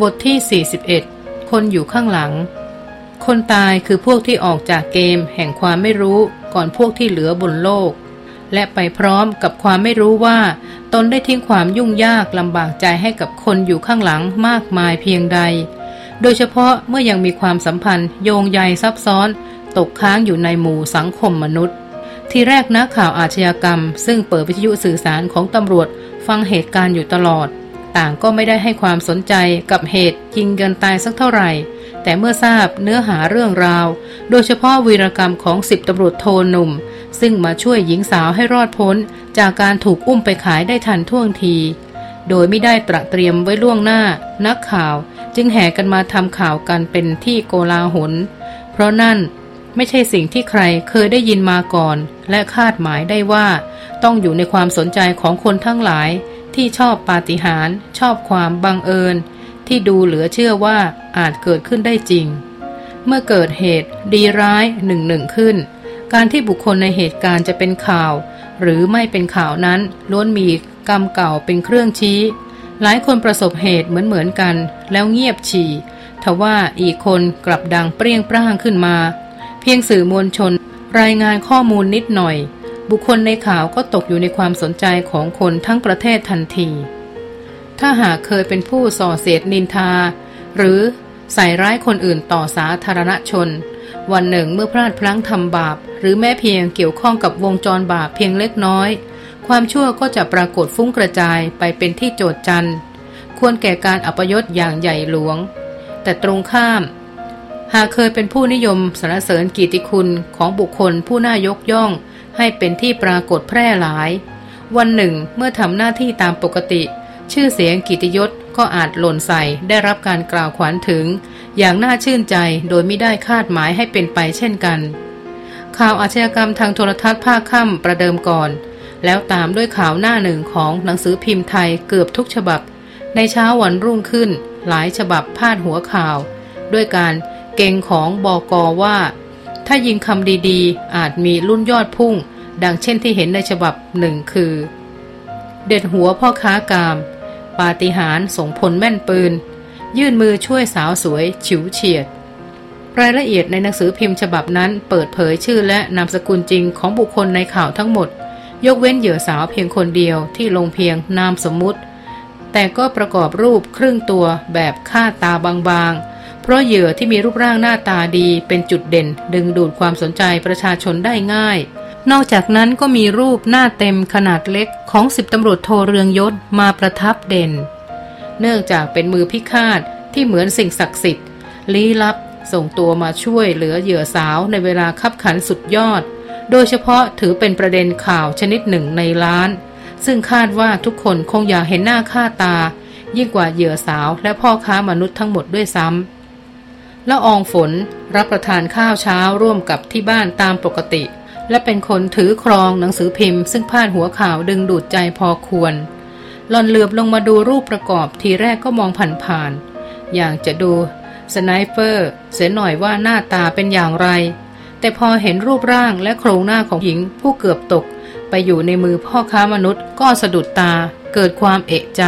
บทที่ 41 คนอยู่ข้างหลัง คนตายคือพวกที่ออกจากเกมแห่งความไม่รู้ก่อนพวกที่เหลือบนโลก และไปพร้อมกับความไม่รู้ว่า ตนได้ทิ้งความยุ่งยากลำบากใจให้กับคนอยู่ข้างหลังมากมายเพียงใด โดยเฉพาะเมื่อยังมีความสัมพันธ์โยงใยซับซ้อน ตกค้างอยู่ในหมู่สังคมมนุษย์ ที่แรกนักข่าวอาชญากรรม ซึ่งเปิดวิทยุสื่อสารของตำรวจฟังเหตุการณ์อยู่ตลอด ต่างก็ไม่ได้ให้ความสนใจกับเหตุยิงกันตายสักเท่าไหร่ แต่เมื่อทราบเนื้อหาเรื่องราว โดยเฉพาะวีรกรรมของสิบตำรวจโทหนุ่ม ซึ่งมาช่วยหญิงสาวให้รอดพ้น จากการถูกอุ้มไปขายได้ทันท่วงที โดยไม่ได้ตระเตรียมไว้ล่วงหน้า นักข่าวจึงแห่กันมาทำข่าวกันเป็นที่โกลาหล เพราะนั่นไม่ใช่สิ่งที่ใครเคยได้ยินมาก่อน และคาดหมายได้ว่า ต้องอยู่ในความสนใจของคนทั้งหลาย ที่ชอบปาฏิหาริย์ชอบความบังเอิญ ที่ดูเหลือเชื่อว่าอาจเกิดขึ้นได้จริง เมื่อเกิดเหตุดีร้ายหนึ่งหนึ่งขึ้น การที่บุคคลในเหตุการณ์จะเป็นข่าว หรือไม่เป็นข่าวนั้นล้วนมีกรรมเก่าเป็นเครื่องชี้ หลายคนประสบเหตุเหมือนเหมือนกัน แล้วเงียบฉี่ทว่าอีกคนกลับดังเปรี้ยงปร้างขึ้นมา เพียงสื่อมวลชนรายงานข้อมูลนิดหน่อย บุคคลในข่าวก็ตกอยู่ในความสนใจของคนทั้งประเทศทันที ถ้าหากเคยเป็นผู้ส่อเสียดนินทา หรือใส่ร้ายคนอื่นต่อสาธารณชน วันหนึ่งเมื่อพลาดพลั้งทำบาป หรือแม้เพียงเกี่ยวข้องกับวงจรบาปเพียงเล็กน้อย ความชั่วก็จะปรากฏฟุ้งกระจายไปเป็นที่โจดจันควรแก่การอัปยศอย่างใหญ่หลวง แต่ตรงข้าม หากเคยเป็นผู้นิยมสรรเสริญกิตติคุณของบุคคลผู้น่ายกย่อง ให้เป็นที่ปรากฏแพร่หลาย วันหนึ่งเมื่อทำหน้าที่ตามปกติ ชื่อเสียงกิตยศก็อาจหล่นใส่ได้รับการกล่าวขวัญถึง อย่างน่าชื่นใจโดยไม่ได้คาดหมายให้เป็นไปเช่นกัน ข่าวอาชญากรรมทางโทรทัศน์ภาคค่ำประเดิมก่อน แล้วตามด้วยข่าวหน้าหนึ่งของหนังสือพิมพ์ไทยเกือบทุกฉบับ ในเช้าวันรุ่งขึ้น หลายฉบับพาดหัวข่าว ด้วยการเก่งของบอกอว่า ถ้ายิงคำดีๆ อาจมีรุ่นยอดพุ่ง ดังเช่นที่เห็นในฉบับหนึ่งคือ เด็ดหัวพ่อค้ากาม ปาฏิหาริย์ส่งผลแม่นปืน ยื่นมือช่วยสาวสวย ฉิวเฉียด รายละเอียดในหนังสือพิมพ์ฉบับนั้นเปิดเผยชื่อและนามสกุลจริงของบุคคลในข่าวทั้งหมด ยกเว้นเหยื่อสาวเพียงคนเดียวที่ลงเพียงนามสมมุติ แต่ก็ประกอบรูปครึ่งตัวแบบคาตาบางๆ เพราะเหยื่อที่มีรูปร่างหน้าตาดีเป็นจุดเด่น ดึงดูดความสนใจประชาชนได้ง่าย นอกจากนั้นก็มีรูปหน้าเต็มขนาดเล็กของสิบตำรวจโทรเรืองยศมาประทับเด่น เนื่องจากเป็นมือพิฆาตที่เหมือนสิ่งศักดิ์สิทธิ์ลี้ลับส่งตัวมาช่วยเหลือเหยื่อสาวในเวลาคับขันสุดยอด โดยเฉพาะถือเป็นประเด็นข่าวชนิดหนึ่งในล้าน ซึ่งคาดว่าทุกคนคงอยากเห็นหน้าค่าตา ยิ่งกว่าเหยื่อสาวและพ่อค้ามนุษย์ทั้งหมดด้วยซ้ำ ละอองฝนรับประทานข้าวเช้าร่วมกับที่บ้านตามปกติ และเป็นคนถือครองหนังสือพิมพ์ซึ่งพาดหัวข่าวดึงดูดใจพอควรหล่อนเหลือบลงมาดูรูปประกอบทีแรกก็มองผ่านๆอย่างจะดูสไนเปอร์เสียหน่อยว่าหน้าตาเป็นอย่างไร แต่พอเห็นรูปร่างและโครงหน้าของหญิงผู้เกือบตก ไปอยู่ในมือพ่อค้ามนุษย์ก็สะดุดตาเกิดความเอะใจ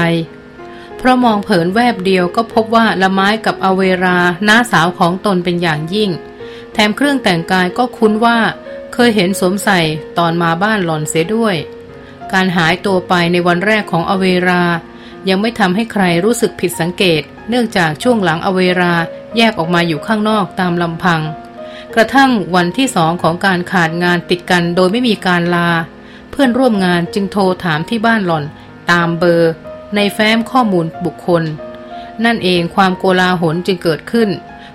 เพราะมองเผินแวบเดียวก็พบว่าละไม้กับอเวราน้าสาวของตนเป็นอย่างยิ่ง แถมเครื่องแต่งกายก็คุ้นว่า เคยเห็นสวมใส่ตอนมาบ้านหล่อนเสียด้วย การหายตัวไปในวันแรกของอเวรา ยังไม่ทำให้ใครรู้สึกผิดสังเกต เนื่องจากช่วงหลังอเวราแยกออกมาอยู่ข้างนอกตามลำพัง กระทั่งวันที่สองของการขาดงานติดกันโดยไม่มีการลา เพื่อนร่วมงานจึงโทรถามที่บ้านหล่อน ตามเบอร์ ในแฟ้มข้อมูลบุคคล นั่นเองความโกลาหลจึงเกิดขึ้น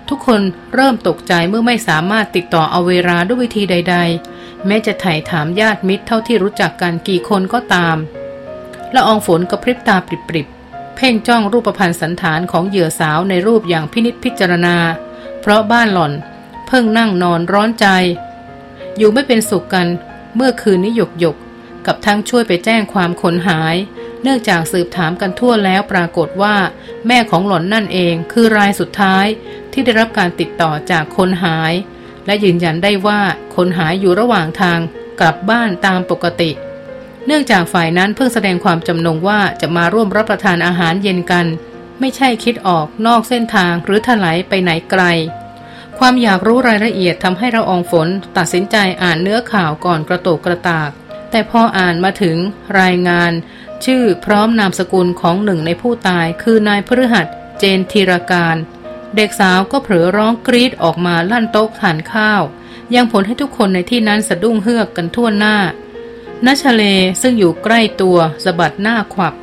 ทุกคนเริ่มตกใจเมื่อไม่สามารถติดต่อเอาเวลาด้วยวิธีใด ๆ แม้จะไถ่ถามญาติมิตรเท่าที่รู้จักกันกี่คนก็ตามละอองฝนกระพริบตาปริบๆ เพ่งจ้องรูปพันธ์สันฐานของเหยื่อสาวในรูปอย่างพินิษพิจารณา เพราะบ้านหล่อน เพิ่งนั่งนอนร้อนใจ อยู่ไม่เป็นสุขกันเมื่อคืนนี้หยกหยกกับทั้งช่วยไปแจ้งความคนหาย เนื่องจากสืบถามกันทั่วแล้วปรากฏว่า แม่ของหล่อนนั่นเองคือรายสุดท้ายที่ได้รับการติดต่อจากคนหาย และยืนยันได้ว่าคนหายอยู่ระหว่างทางกลับบ้านตามปกติ เนื่องจากฝ่ายนั้นเพิ่งแสดงความจำนงว่าจะมาร่วมรับประทานอาหารเย็นกัน ไม่ใช่คิดออกนอกเส้นทางหรือถลายไปไหนไกล ความอยากรู้รายละเอียดทำให้เราอองฝนตัดสินใจอ่านเนื้อข่าวก่อนกระโตกกระตาก แต่พออ่านมาถึงรายงาน ชื่อพร้อมนามสกุลของหนึ่งในผู้ตายคือนายพฤหัสเจนธีรการ เด็กสาวก็เผลอร้องกรีดออกมาลั่นโต๊ะทานข้าว ยังผลให้ทุกคนในที่นั้นสะดุ้งเฮือกกันทั่วหน้านัชเลซึ่งอยู่ใกล้ตัวสะบัดหน้าขวับ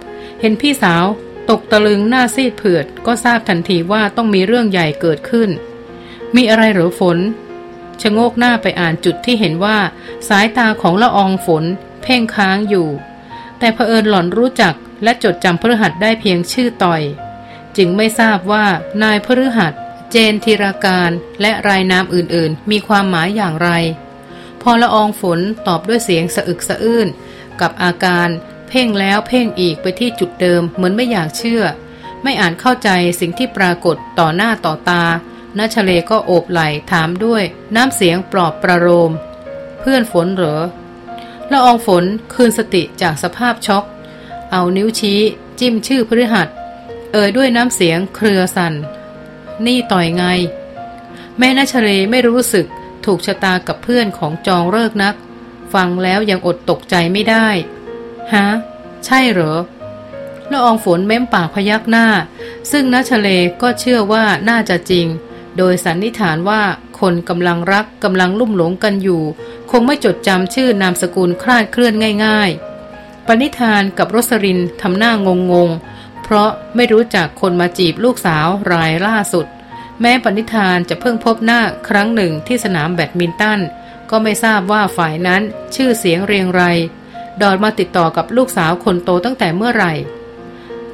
เห็นพี่สาวตกตะลึงหน้าซีดเผือด ก็ทราบทันทีว่าต้องมีเรื่องใหญ่เกิดขึ้น มีอะไรหรือฝนชะโงกหน้าไปอ่านจุดที่เห็นว่า สายตาของละอองฝน เพ่งค้างอยู่ แต่เผอิญหล่อนรู้จักและจดจำพฤหัสได้เพียงชื่อต่อย จึงไม่ทราบว่านายพฤหัส เจนธีราการและรายนามอื่นๆ มีความหมายอย่างไร พอละอองฝนตอบด้วยเสียงสะอึกสะอื้นกับอาการเพ่งแล้วเพ่งอีกไปที่จุดเดิมเหมือนไม่อยากเชื่อ ไม่อ่านเข้าใจสิ่งที่ปรากฏต่อหน้าต่อตานัชเลก็โอบไหลถามด้วยน้ำเสียงปลอบประโลม เพื่อนฝนเหรอ ละอองฝนคืนสติจากสภาพช็อก เอานิ้วชี้ จิ้มชื่อพฤหัส เอ่ยด้วยน้ำเสียงเครือสันนี่ต่อยไง แม่นัชเลไม่รู้สึกถูกชะตากับเพื่อนของจองเลิกนัก ฟังแล้วยังอดตกใจไม่ได้ ฮะ ใช่เหรอละอองฝนเม้มปากพยักหน้า ซึ่งนัชเลก็เชื่อว่าน่าจะจริง โดยสันนิษฐานว่าคนกำลังรักกำลังลุ่มหลงกันอยู่ งไม่จดจำชื่อนามสกุลคลาดเคลื่อนง่าย ๆ ปณิธานกับรสรินทำหน้างงงเพราะไม่รู้จักคนมาจีบลูกสาวรายล่าสุด แม้ปณิธานจะเพิ่งพบหน้าครั้งหนึ่งที่สนามแบดมินตัน ก็ไม่ทราบว่าฝ่ายนั้นชื่อเสียงเรียงไร ดอดมาติดต่อกับลูกสาวคนโตตั้งแต่เมื่อไหร่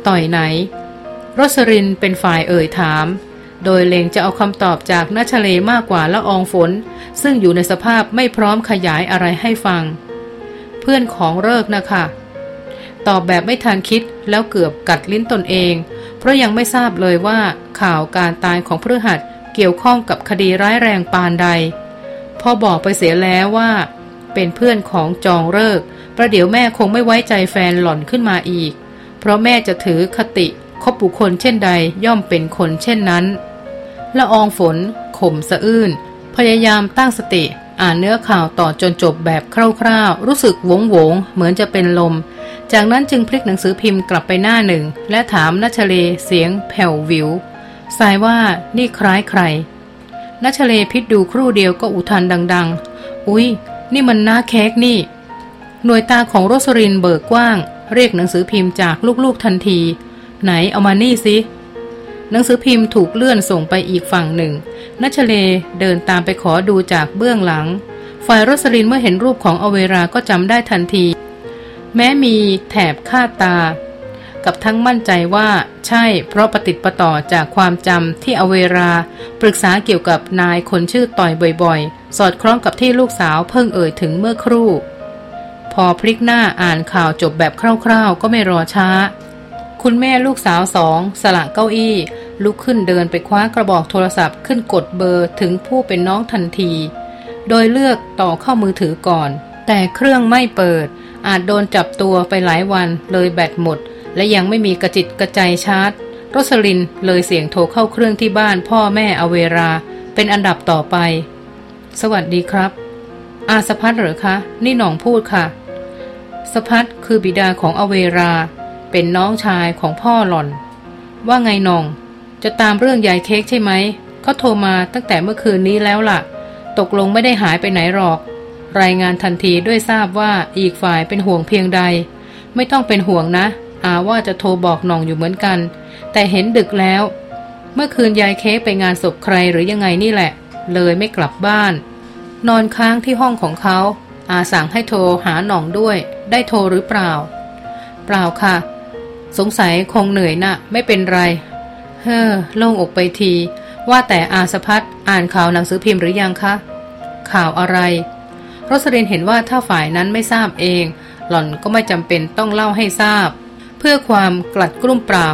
ต่อยไหน รสรินเป็นฝ่ายเอ่ยถาม โดยเลงจะเอาคำตอบจากนัชเลมากกว่าละอองฝน ซึ่งอยู่ในสภาพไม่พร้อมขยายอะไรให้ฟัง เพื่อนของเลิกนะคะ ตอบแบบไม่ทันคิดแล้วเกือบกัดลิ้นตนเอง เพราะยังไม่ทราบเลยว่าข่าวการตายของพฤหัสเกี่ยวข้องกับคดีร้ายแรงปานใด พอบอกไปเสียแล้วว่า เป็นเพื่อนของจองเลิกประเดี๋ยวแม่คงไม่ไว้ใจแฟนหล่อนขึ้นมาอีก เพราะแม่จะถือคติคบบุคคลเช่นใดย่อมเป็นคนเช่นนั้น ละอองฝนข่มสะอื้น พยายามตั้งสติ อ่านเนื้อข่าวต่อจนจบแบบคร่าวๆ รู้สึกวงวงเหมือนจะเป็นลม จากนั้นจึงพลิกหนังสือพิมพ์กลับไปหน้าหนึ่ง และถามนัชเลเสียงแผ่ววิวสายว่านี่คล้ายใครนัชเลพิษดูครู่เดียวก็อุทานดัง ๆ อุ๊ย นี่มันน้าเค้กนี่ หน่วยตาของโรสรินเบิกกว้าง เรียกหนังสือพิมพ์จากลูกๆทันที ไหนเอามานี่สิ หนังสือพิมพ์ถูกเลื่อนส่งไปอีกฝั่งหนึ่งนัชเลเดินตามไปขอดูจากเบื้องหลัง ฝ่ายรสรินเมื่อเห็นรูปของอเวราก็จำได้ทันที แม้มีแถบคาดตา กับทั้งมั่นใจว่าใช่เพราะปฏิติประต่อจากความจำที่อเวราปรึกษาเกี่ยวกับนายคนชื่อต่อยบ่อยๆ สอดคล้องกับที่ลูกสาวเพิ่งเอ่ยถึงเมื่อครู่ พอพลิกหน้าอ่านข่าวจบแบบคร่าวๆ ก็ไม่รอช้า คุณแม่ลูกสาวสองสละเก้าอี้ ลุกขึ้นเดินไปคว้ากระบอกโทรศัพท์ขึ้นกดเบอร์ถึงผู้เป็นน้องทันที โดยเลือกต่อเข้ามือถือก่อน แต่เครื่องไม่เปิด อาจโดนจับตัวไปหลายวันเลยแบตหมด และยังไม่มีกระจิตกระใจชาร์จรสลินเลยเสียงโทรเข้าเครื่องที่บ้านพ่อแม่อเวรา เป็นอันดับต่อไป สวัสดีครับ อาสพัฒเหรอคะ นี่หน่องพูดค่ะ สพัดคือบิดาของอเวรา เป็นน้องชายของพ่อหล่อน ว่าไงนอง จะตามเรื่องยายเค้กใช่ไหม เขาโทรมาตั้งแต่เมื่อคืนนี้แล้วล่ะ ตกลงไม่ได้หายไปไหนหรอก รายงานทันทีด้วยทราบว่าอีกฝ่ายเป็นห่วงเพียงใด ไม่ต้องเป็นห่วงนะ อาว่าจะโทรบอกนองอยู่เหมือนกัน แต่เห็นดึกแล้ว เมื่อคืนยายเค้กไปงานศพใครหรือยังไงนี่แหละ เลยไม่กลับบ้าน นอนค้างที่ห้องของเขาอาสั่งให้โทรหาหน่องด้วย ได้โทรหรือเปล่า เปล่าค่ะ สงสัยคงเหนื่อยนะ่ะ ไม่เป็นไร เฮ้อโล่งอกไปที ว่าแต่อาสพัฒอ่านข่าวหนังสือพิมพ์หรือยังคะ ข่าวอะไรรสรินเห็นว่าถ้าฝ่ายนั้นไม่ทราบเอง หล่อนก็ไม่จำเป็นต้องเล่าให้ทราบ เพื่อความกลัดกลุ้มเปล่า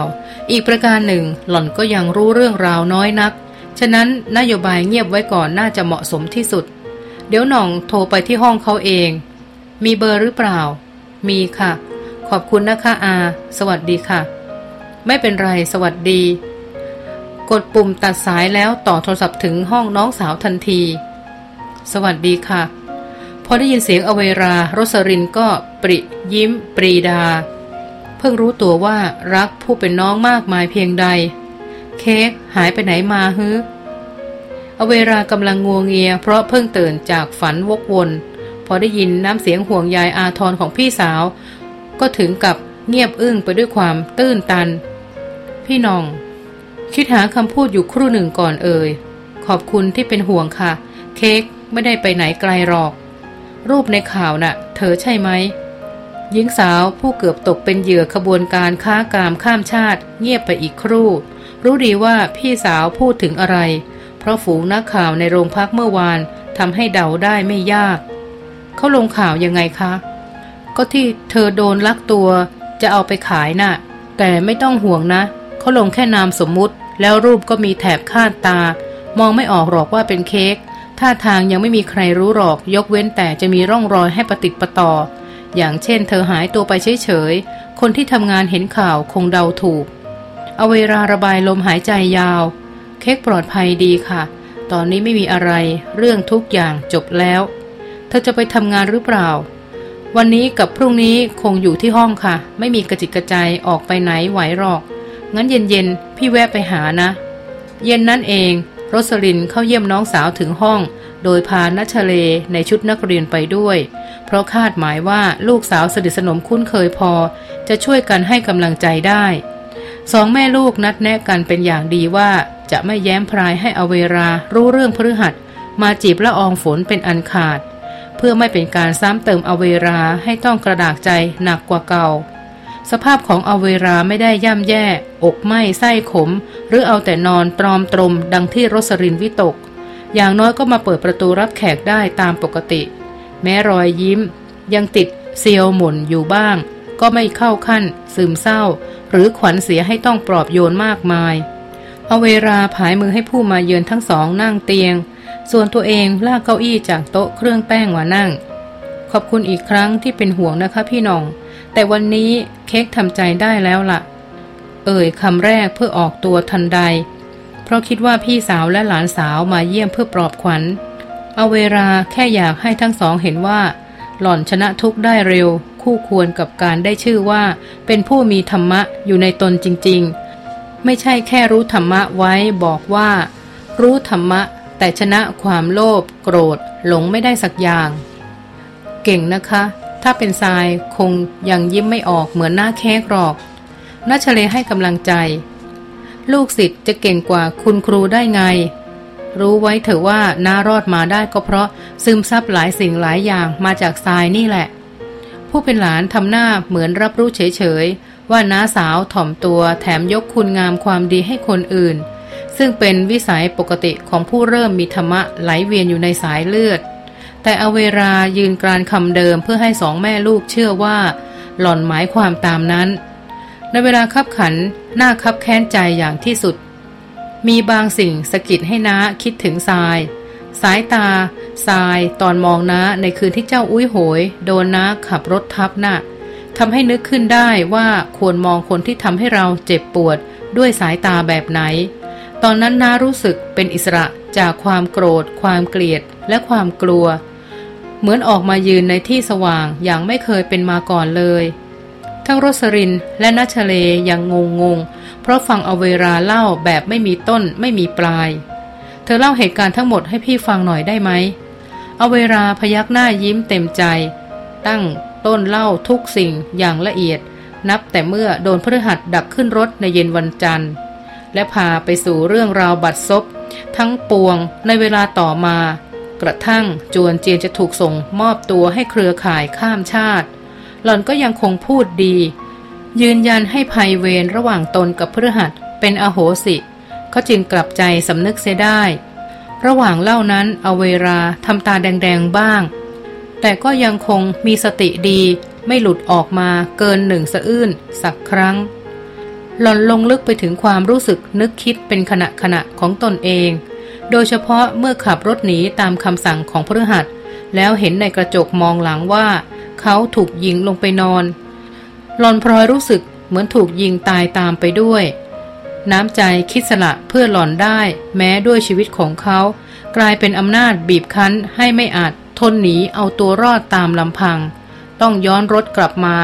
อีกประการหนึ่ง หล่อนก็ยังรู้เรื่องราวน้อยนัก ฉะนั้นนโยบายเงียบไว้ก่อนน่าจะเหมาะสมที่สุด เดี๋ยวหน่องโทรไปที่ห้องเขาเอง มีเบอร์หรือเปล่า มีค่ะ ขอบคุณนะคะอา สวัสดีค่ะ ไม่เป็นไร สวัสดี กดปุ่มตัดสายแล้วต่อโทรศัพท์ถึงห้องน้องสาวทันที สวัสดีค่ะ พอได้ยินเสียงอเวราโรสรินก็ปริยิ้ม ปรีดา เพิ่งรู้ตัวว่ารักผู้เป็นน้องมากมายเพียงใด เค้กหายไปไหนมาฮึอเวรากำลังงัวงเงีย เพราะเพิ่งตื่นจากฝันวกวน พอได้ยินน้ำเสียงห่วงใยอาทรของพี่สาว ก็ถึงกับเงียบอึ้งไปด้วยความตื้นตัน พี่น้อง คิดหาคำพูดอยู่ครู่หนึ่งก่อนเอ่ย ขอบคุณที่เป็นห่วงค่ะ เค้กไม่ได้ไปไหนไกลหรอก รูปในข่าวน่ะ เธอใช่ไหมหญิงสาวผู้เกือบตกเป็นเหยื่อขบวนการค้ากามข้ามชาติ เงียบไปอีกครู่ รู้ดีว่าพี่สาวพูดถึงอะไร เพราะฝูงนักข่าวในโรงพักเมื่อวานทำให้เดาได้ไม่ยาก เขาลงข่าวยังไงคะ ก็ที่เธอโดนลักตัว จะเอาไปขายนะ่ะ แต่ไม่ต้องห่วงนะ เขาลงแค่นามสมมุติ แล้วรูปก็มีแถบคาดตา มองไม่ออกหรอกว่าเป็นเค้กท่าทางยังไม่มีใครรู้หรอก ยกเว้นแต่จะมีร่องรอยให้ประติดประต่อ อย่างเช่น เธอหายตัวไปเฉยๆ คนที่ทำงานเห็นข่าวคงเดาถูก เอาเวลาระบายลมหายใจยาว เค้กปลอดภัยดีค่ะ ตอนนี้ไม่มีอะไร เรื่องทุกอย่างจบแล้ว เธอจะไปทำงานหรือเปล่า วันนี้กับพรุ่งนี้คงอยู่ที่ห้องค่ะ ไม่มีกระจิกกระใจออกไปไหนไหวหรอก งั้นเย็นๆ พี่แวะไปหานะ เย็นนั่นเองโรสลินเข้าเยี่ยมน้องสาวถึงห้อง โดยพานัชเลในชุดนักเรียนไปด้วย เพราะคาดหมายว่าลูกสาวสนิทสนมคุ้นเคยพอ จะช่วยกันให้กำลังใจได้สองแม่ลูกนัดแนะกันเป็นอย่างดีว่าจะไม่แย้มพรายให้อเวรารู้เรื่องพฤหัส มาจีบละอองฝนเป็นอันขาด พื่อไม่เป็นการซ้ำเติมอเวราให้ต้องกระดากใจหนักกว่าเก่า สภาพของอเวราไม่ได้ย่ำแย่ อกไหม้ไส้ขม หรือเอาแต่นอนตรอมตรม ดังที่รสรินวิตก อย่างน้อยก็มาเปิดประตูรับแขกได้ตามปกติ แม้รอยยิ้ม ยังติดเซียวหม่นอยู่บ้าง ก็ไม่เข้าขั้น ซึมเศร้า หรือขวัญเสียให้ต้องปลอบโยนมากมายเอาเวลาผายมือให้ผู้มาเยือนทั้งสองนั่งเตียง ส่วนตัวเองลากเก้าอี้จากโต๊ะเครื่องแป้งมานั่ง ขอบคุณอีกครั้งที่เป็นห่วงนะคะพี่น้อง แต่วันนี้เค้กทำใจได้แล้วละ่ะ เอ่ยคำแรกเพื่อออกตัวทันใด เพราะคิดว่าพี่สาวและหลานสาวมาเยี่ยมเพื่อปลอบขวัญ เอาเวลาแค่อยากให้ทั้งสองเห็นว่า หล่อนชนะทุกได้เร็ว คู่ควรกับการได้ชื่อว่า เป็นผู้มีธรรมะอยู่ในตนจริง ๆ ไม่ใช่แค่รู้ธรรมะไว้บอกว่า รู้ธรรมะ แต่ชนะความโลภโกรธ หลงไม่ได้สักอย่าง เก่งนะคะ ถ้าเป็นทรายคงยังยิ้มไม่ออกเหมือนหน้าแค้กหรอกนัชเลให้กำลังใจ ลูกศิษย์จะเก่งกว่าคุณครูได้ไง รู้ไว้เถอะว่าน้ารอดมาได้ก็เพราะซึมซับหลายสิ่งหลายอย่างมาจากทรายนี่แหละ ผู้เป็นหลานทำหน้าเหมือนรับรู้เฉยๆว่าน้าสาวถ่อมตัวแถมยกคุณงามความดีให้คนอื่น ซึ่งเป็นวิสัยปกติของผู้เริ่มมีธรรมะไหลเวียนอยู่ในสายเลือด แต่อเวรายืนกรานคำเดิมเพื่อให้สองแม่ลูกเชื่อว่า หล่อนหมายความตามนั้น ในเวลาคับขันหน้าคับแค้นใจอย่างที่สุด มีบางสิ่งสะกิดให้น้าคิดถึงทราย สายตาทรายตอนมองน้าในคืนที่เจ้าอุ้ยโหย โดนน้าขับรถทับหน้าทำให้นึกขึ้นได้ว่าควรมองคนที่ทำให้เราเจ็บปวดด้วยสายตาแบบไหน ตอนนั้นน้ารู้สึกเป็นอิสระจากความโกรธ ความเกลียด และความกลัว เหมือนออกมายืนในที่สว่างอย่างไม่เคยเป็นมาก่อนเลย ทั้งรสรินและนัชเลยังงงงง เพราะฟังเอาเวลาเล่าแบบไม่มีต้นไม่มีปลาย เธอเล่าเหตุการณ์ทั้งหมดให้พี่ฟังหน่อยได้ไหมเอาเวลาพยักหน้ายิ้มเต็มใจ ตั้งต้นเล่าทุกสิ่งอย่างละเอียด นับแต่เมื่อโดนพฤหัสดักขึ้นรถในเย็นวันจันทร์ และพาไปสู่เรื่องราวบัตรซบทั้งปวงในเวลาต่อมา กระทั่งจวนเจียนจะถูกส่งมอบตัวให้เครือข่ายข้ามชาติ หล่อนก็ยังคงพูดดี ยืนยันให้ภัยเวรระหว่างตนกับพฤหัสเป็นอโหสิเขาจึงกลับใจสำนึกเสียได้ ระหว่างเล่านั้นเอาเวลาทำตาแดงๆบ้าง แต่ก็ยังคงมีสติดีไม่หลุดออกมาเกินหนึ่งสะอื้นสักครั้ง หล่อนลงลึกไปถึงความรู้สึกนึกคิดเป็นขณะขณะของตนเอง โดยเฉพาะเมื่อขับรถหนีตามคำสั่งของพฤหัส แล้วเห็นในกระจกมองหลังว่า เขาถูกยิงลงไปนอน หลอนพลอยรู้สึกเหมือนถูกยิงตายตามไปด้วย น้ำใจคิดสละเพื่อหล่อนได้ แม้ด้วยชีวิตของเขา กลายเป็นอำนาจบีบคั้นให้ไม่อาจทนหนีเอาตัวรอดตามลำพัง ต้องย้อนรถกลับมา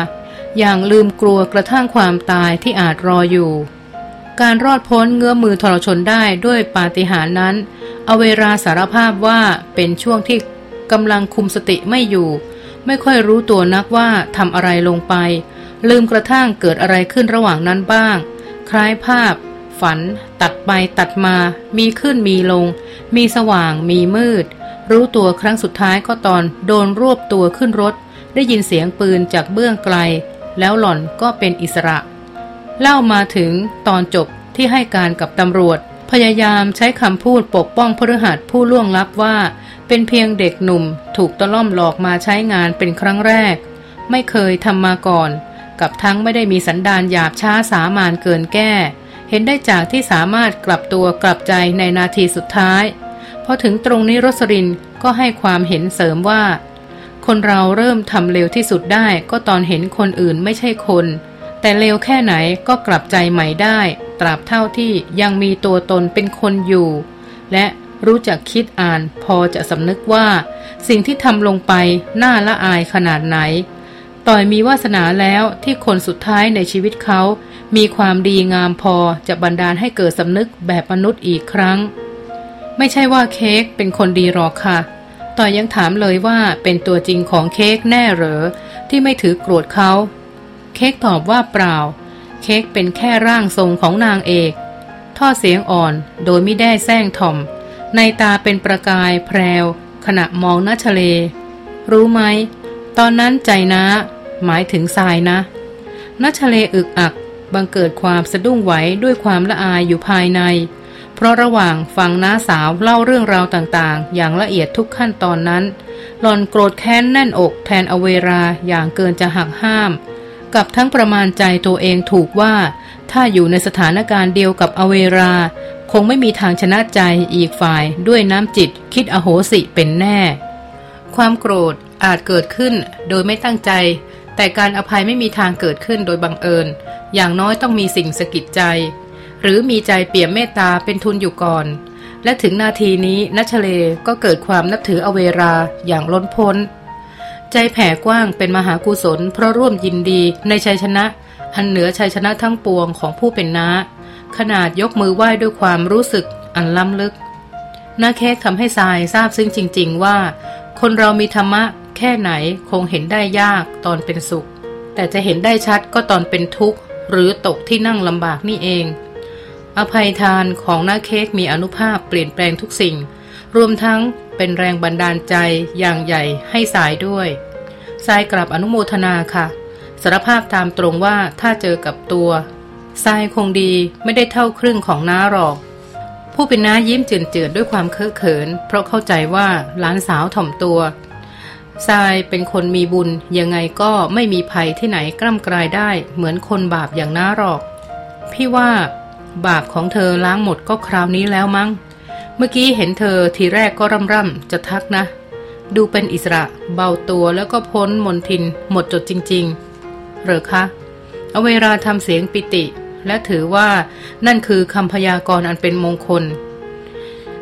อย่างลืมกลัวกระทั่งความตายที่อาจรออยู่ การรอดพ้นเงื้อมือทรชนได้ด้วยปาฏิหาริย์นั้นเอาเวลาสารภาพว่าเป็นช่วงที่กำลังคุมสติไม่อยู่ ไม่ค่อยรู้ตัวนักว่าทำอะไรลงไป ลืมกระทั่งเกิดอะไรขึ้นระหว่างนั้นบ้าง คล้ายภาพ ฝัน ตัดไปตัดมา มีขึ้นมีลง มีสว่างมีมืด รู้ตัวครั้งสุดท้ายก็ตอนโดนรวบตัวขึ้นรถ ได้ยินเสียงปืนจากเบื้องไกล แล้วหล่อนก็เป็นอิสระ เล่ามาถึงตอนจบที่ให้การกับตำรวจ พยายามใช้คำพูดปกป้องพฤหัสผู้ล่วงลับว่า เป็นเพียงเด็กหนุ่มถูกตะล่อมหลอกมาใช้งานเป็นครั้งแรก ไม่เคยทำมาก่อน กับทั้งไม่ได้มีสันดานหยาบช้าสามานเกินแก้ เห็นได้จากที่สามารถกลับตัวกลับใจในนาทีสุดท้ายพอถึงตรงนี้รสรินก็ให้ความเห็นเสริมว่า คนเราเริ่มทำเร็วที่สุดได้ก็ตอนเห็นคนอื่นไม่ใช่คน แต่เร็วแค่ไหนก็กลับใจใหม่ได้ ตราบเท่าที่ยังมีตัวตนเป็นคนอยู่ และรู้จักคิดอ่านพอจะสำนึกว่า สิ่งที่ทำลงไปน่าละอายขนาดไหน ต่อยมีวาสนาแล้วที่คนสุดท้ายในชีวิตเขา มีความดีงามพอจะบันดาลให้เกิดสำนึกแบบมนุษย์อีกครั้ง ไม่ใช่ว่าเค้กเป็นคนดีหรอกค่ะ ต่อยยังถามเลยว่าเป็นตัวจริงของเค้กแน่เหรอ ที่ไม่ถือโกรธเขาเค้กตอบว่าเปล่า เค้กเป็นแค่ร่างทรงของนางเอก ท่อเสียงอ่อนโดยไม่ได้แซงถ่อม ในตาเป็นประกายแพรว ขณะมองนัชเล รู้ไหม ตอนนั้นใจนะ หมายถึงทรายนะนัชเลอึกอัก บังเกิดความสะดุ้งไหวด้วยความละอายอยู่ภายใน เพราะระหว่างฟังน้าสาวเล่าเรื่องราวต่างๆ อย่างละเอียดทุกขั้นตอนนั้น หลอนโกรธแค้นแน่นอกแทนอเวราอย่างเกินจะหักห้าม กับทั้งประมาณใจตัวเองถูกว่า ถ้าอยู่ในสถานการณ์เดียวกับอเวรา คงไม่มีทางชนะใจอีกฝ่ายด้วยน้ำจิตคิดอโหสิเป็นแน่ ความโกรธอาจเกิดขึ้นโดยไม่ตั้งใจ แต่การอภัยไม่มีทางเกิดขึ้นโดยบังเอิญ อย่างน้อยต้องมีสิ่งสะกิดใจ หรือมีใจเปี่ยมเมตตาเป็นทุนอยู่ก่อน และถึงนาทีนี้นัชเลก็เกิดความนับถืออเวราอย่างล้นพ้น ใจแผ่กว้างเป็นมหากุศล เพราะร่วมยินดีในชัยชนะ อันเหนือชัยชนะทั้งปวงของผู้เป็นน้า ขนาดยกมือไหว้ด้วยความรู้สึกอันล้ำลึกน้าเค้กทำให้ทรายทราบซึ้งจริง ๆ ว่า คนเรามีธรรมะแค่ไหนคงเห็นได้ยากตอนเป็นสุข แต่จะเห็นได้ชัดก็ตอนเป็นทุกข์ หรือตกที่นั่งลำบากนี่เอง อภัยทานของหน้าเค้กมีอนุภาพเปลี่ยนแปลงทุกสิ่ง รวมทั้งเป็นแรงบันดาลใจอย่างใหญ่ให้สายด้วย สายกลับอนุโมทนาค่ะ สารภาพตามตรงว่าถ้าเจอกับตัวทรายคงดีไม่ได้เท่าครึ่งของน้าหรอก ผู้เป็นน้ายิ้มเจือนๆด้วยความเคอะเขิน เพราะเข้าใจว่าหลานสาวถ่อมตัวทรายเป็นคนมีบุญยังไงก็ไม่มีภัยที่ไหนกล้ำกลายได้เหมือนคนบาปอย่างน้าหรอก พี่ว่า บาปของเธอล้างหมดก็คราวนี้แล้วมั้ง เมื่อกี้เห็นเธอทีแรกก็ร่ำร่ำจะทักนะ ดูเป็นอิสระ เบาตัวแล้วก็พ้นมนทิน หมดจดจริง ๆ เหรอคะ เอาเวลาทำเสียงปิติ และถือว่านั่นคือคำพยากรณ์อันเป็นมงคล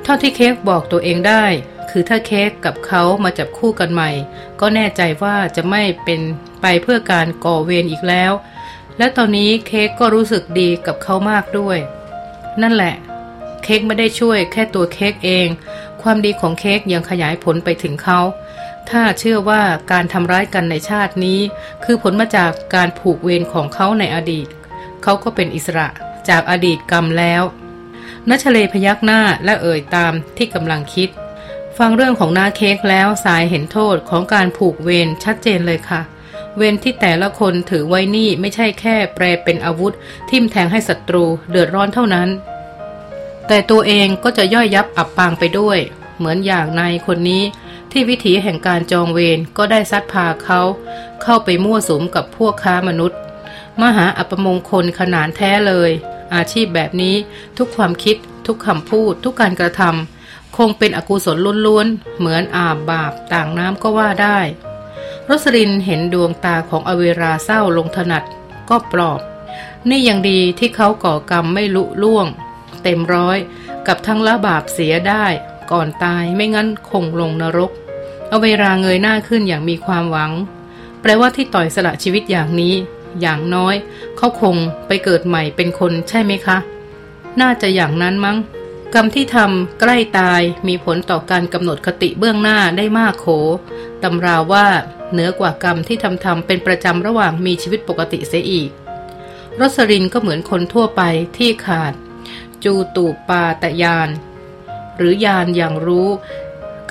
เท่าที่เค้กบอกตัวเองได้ คือถ้าเค้กกับเขามาจับคู่กันใหม่ ก็แน่ใจว่าจะไม่เป็นไปเพื่อการก่อเวรอีกแล้ว และตอนนี้เค้กก็รู้สึกดีกับเขามากด้วย นั่นแหละ เค้กไม่ได้ช่วยแค่ตัวเค้กเอง ความดีของเค้กยังขยายผลไปถึงเขา ถ้าเชื่อว่าการทำร้ายกันในชาตินี้ คือผลมาจากการผูกเวรของเขาในอดีต เขาก็เป็นอิสระจากอดีตกรรมแล้วนัชเลพยักหน้าและเอ่ยตามที่กำลังคิด ฟังเรื่องของนาเค้กแล้วสายเห็นโทษของการผูกเวรชัดเจนเลยค่ะ เวรที่แต่ละคนถือไว้นี่ไม่ใช่แค่แปลเป็นอาวุธ ทิ่มแทงให้ศัตรูเดือดร้อนเท่านั้น แต่ตัวเองก็จะย่อยยับอับปางไปด้วย เหมือนอย่างนายคนนี้ที่วิถีแห่งการจองเวรก็ได้ซัดพาเขา เข้าไปมั่วสุมกับพวกค้ามนุษย์ มหาอัปมงคลขนานแท้เลย อาชีพแบบนี้ทุกความคิด ทุกคำพูด ทุกการกระทำคงเป็นอกุศลล้วนๆ เหมือนอาบบาปต่างน้ำก็ว่าได้ รสรินเห็นดวงตาของอเวราเศร้าลงถนัดก็ปลอบ นี่ยังดีที่เขาก่อกรรมไม่ลุล่วง เต็มร้อยกับทั้งละบาปเสียได้ก่อนตายไม่งั้นคงลงนรก อเวลาเงยหน้าขึ้นอย่างมีความหวัง แปลว่าที่ต่อยสละชีวิตอย่างนี้ อย่างน้อย เขาคงไปเกิดใหม่เป็นคนใช่ไหมคะ น่าจะอย่างนั้นมั้ง กรรมที่ทำใกล้ตายมีผลต่อการกำหนดคติเบื้องหน้าได้มากโขตำราว่าเหนือกว่ากรรมที่ทำทำเป็นประจำระหว่างมีชีวิตปกติเสียอีกรสรินก็เหมือนคนทั่วไปที่ขาด จูตูปาตยาน หรือยานอย่างรู้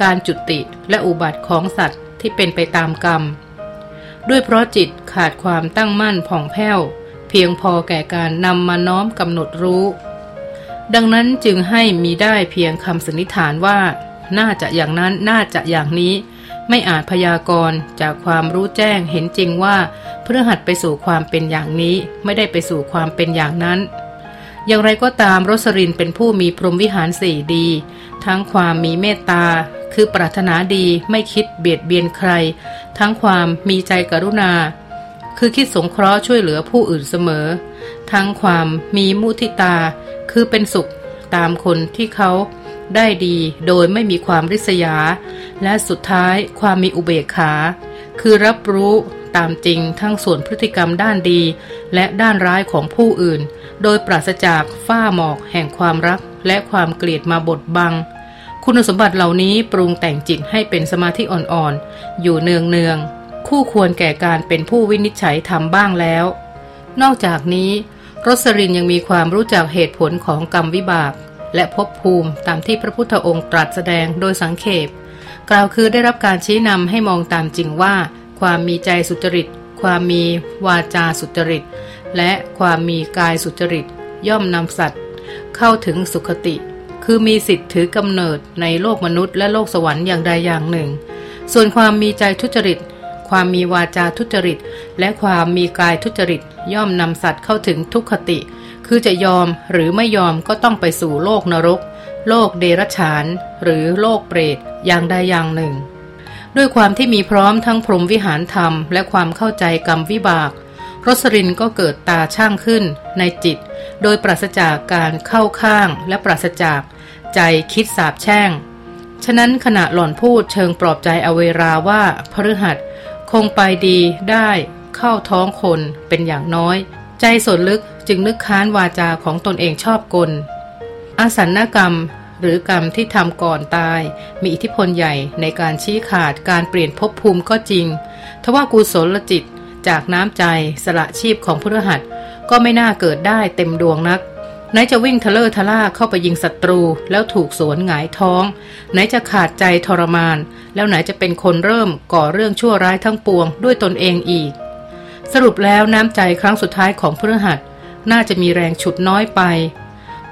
การจุติและอุบัติของสัตว์ที่เป็นไปตามกรรม ด้วยเพราะจิตขาดความตั้งมั่นผ่องแผ้ว เพียงพอแก่การนำมาน้อมกำหนดรู้ ดังนั้นจึงให้มีได้เพียงคำสันนิษฐานว่า น่าจะอย่างนั้นน่าจะอย่างนี้ ไม่อาจพยากรณ์จากความรู้แจ้งเห็นจริงว่าเพื่อหัดไปสู่ความเป็นอย่างนี้ ไม่ได้ไปสู่ความเป็นอย่างนั้น อย่างไรก็ตามรสรินเป็นผู้มีพรหมวิหารสี่ดี ทั้งความมีเมตตาคือปรารถนาดีไม่คิดเบียดเบียนใคร ทั้งความมีใจกรุณา คือคิดสงเคราะห์ช่วยเหลือผู้อื่นเสมอ ทั้งความมีมุทิตา คือเป็นสุขตามคนที่เขาได้ดีโดยไม่มีความริษยา และสุดท้ายความมีอุเบกขา คือรับรู้ตามจริงทั้งส่วนพฤติกรรมด้านดี และด้านร้ายของผู้อื่น โดยปราศจากฝ้าหมอกแห่งความรัก และความเกลียดมาบดบัง คุณสมบัติเหล่านี้ปรุงแต่งจิตให้เป็นสมาธิอ่อนๆ อยู่เนืองๆ คู่ควรแก่การเป็นผู้วินิจฉัยทำบ้างแล้ว นอกจากนี้ รสรินยังมีความรู้จักเหตุผลของกรรมวิบาก และภพภูมิตามที่พระพุทธองค์ตรัสแสดงโดยสังเขปกล่าวคือได้รับการชี้นำให้มองตามจริงว่า ความมีใจสุจริต ความมีวาจาสุจริต และความมีกายสุจริต ย่อมนำสัตว์ เข้าถึงสุขติ คือมีสิทธิ์ถือกำเนิดในโลกมนุษย์และโลกสวรรค์อย่างใดอย่างหนึ่ง ส่วนความมีใจทุจริต ความมีวาจาทุจริต และความมีกายทุจริต ย่อมนำสัตว์เข้าถึงทุกขติ คือจะยอมหรือไม่ยอมก็ต้องไปสู่โลกนรก โลกเดรัจฉาน หรือโลกเปรตอย่างใดอย่างหนึ่ง ด้วยความที่มีพร้อมทั้งพรหมวิหารธรรม และความเข้าใจกรรมวิบากรสรินก็เกิดตาช่างขึ้นในจิต โดยปราศจากการเข้าข้างและปราศจากใจคิดสาบแช่ง ฉะนั้นขณะหล่อนพูดเชิงปลอบใจอเวราว่าพฤหัส คงไปดีได้เข้าท้องคนเป็นอย่างน้อย ใจส่วนลึกจึงนึกค้านวาจาของตนเองชอบกลอาสันนกรรมหรือกรรมที่ทำก่อนตาย มีอิทธิพลใหญ่ในการชี้ขาดการเปลี่ยนภพภูมิก็จริง ทว่ากุศลจิตจากน้ำใจสละชีพของพุทธหัตก็ไม่น่าเกิดได้เต็มดวงนัก ไหนจะวิ่งทะเลอทะล่าเข้าไปยิงศัตรูแล้วถูกสวนหงายท้อง ไหนจะขาดใจทรมาน แล้วไหนจะเป็นคนเริ่มก่อเรื่องชั่วร้ายทั้งปวงด้วยตนเองอีก สรุปแล้วน้ำใจครั้งสุดท้ายของพฤหัส น่าจะมีแรงฉุดน้อยไป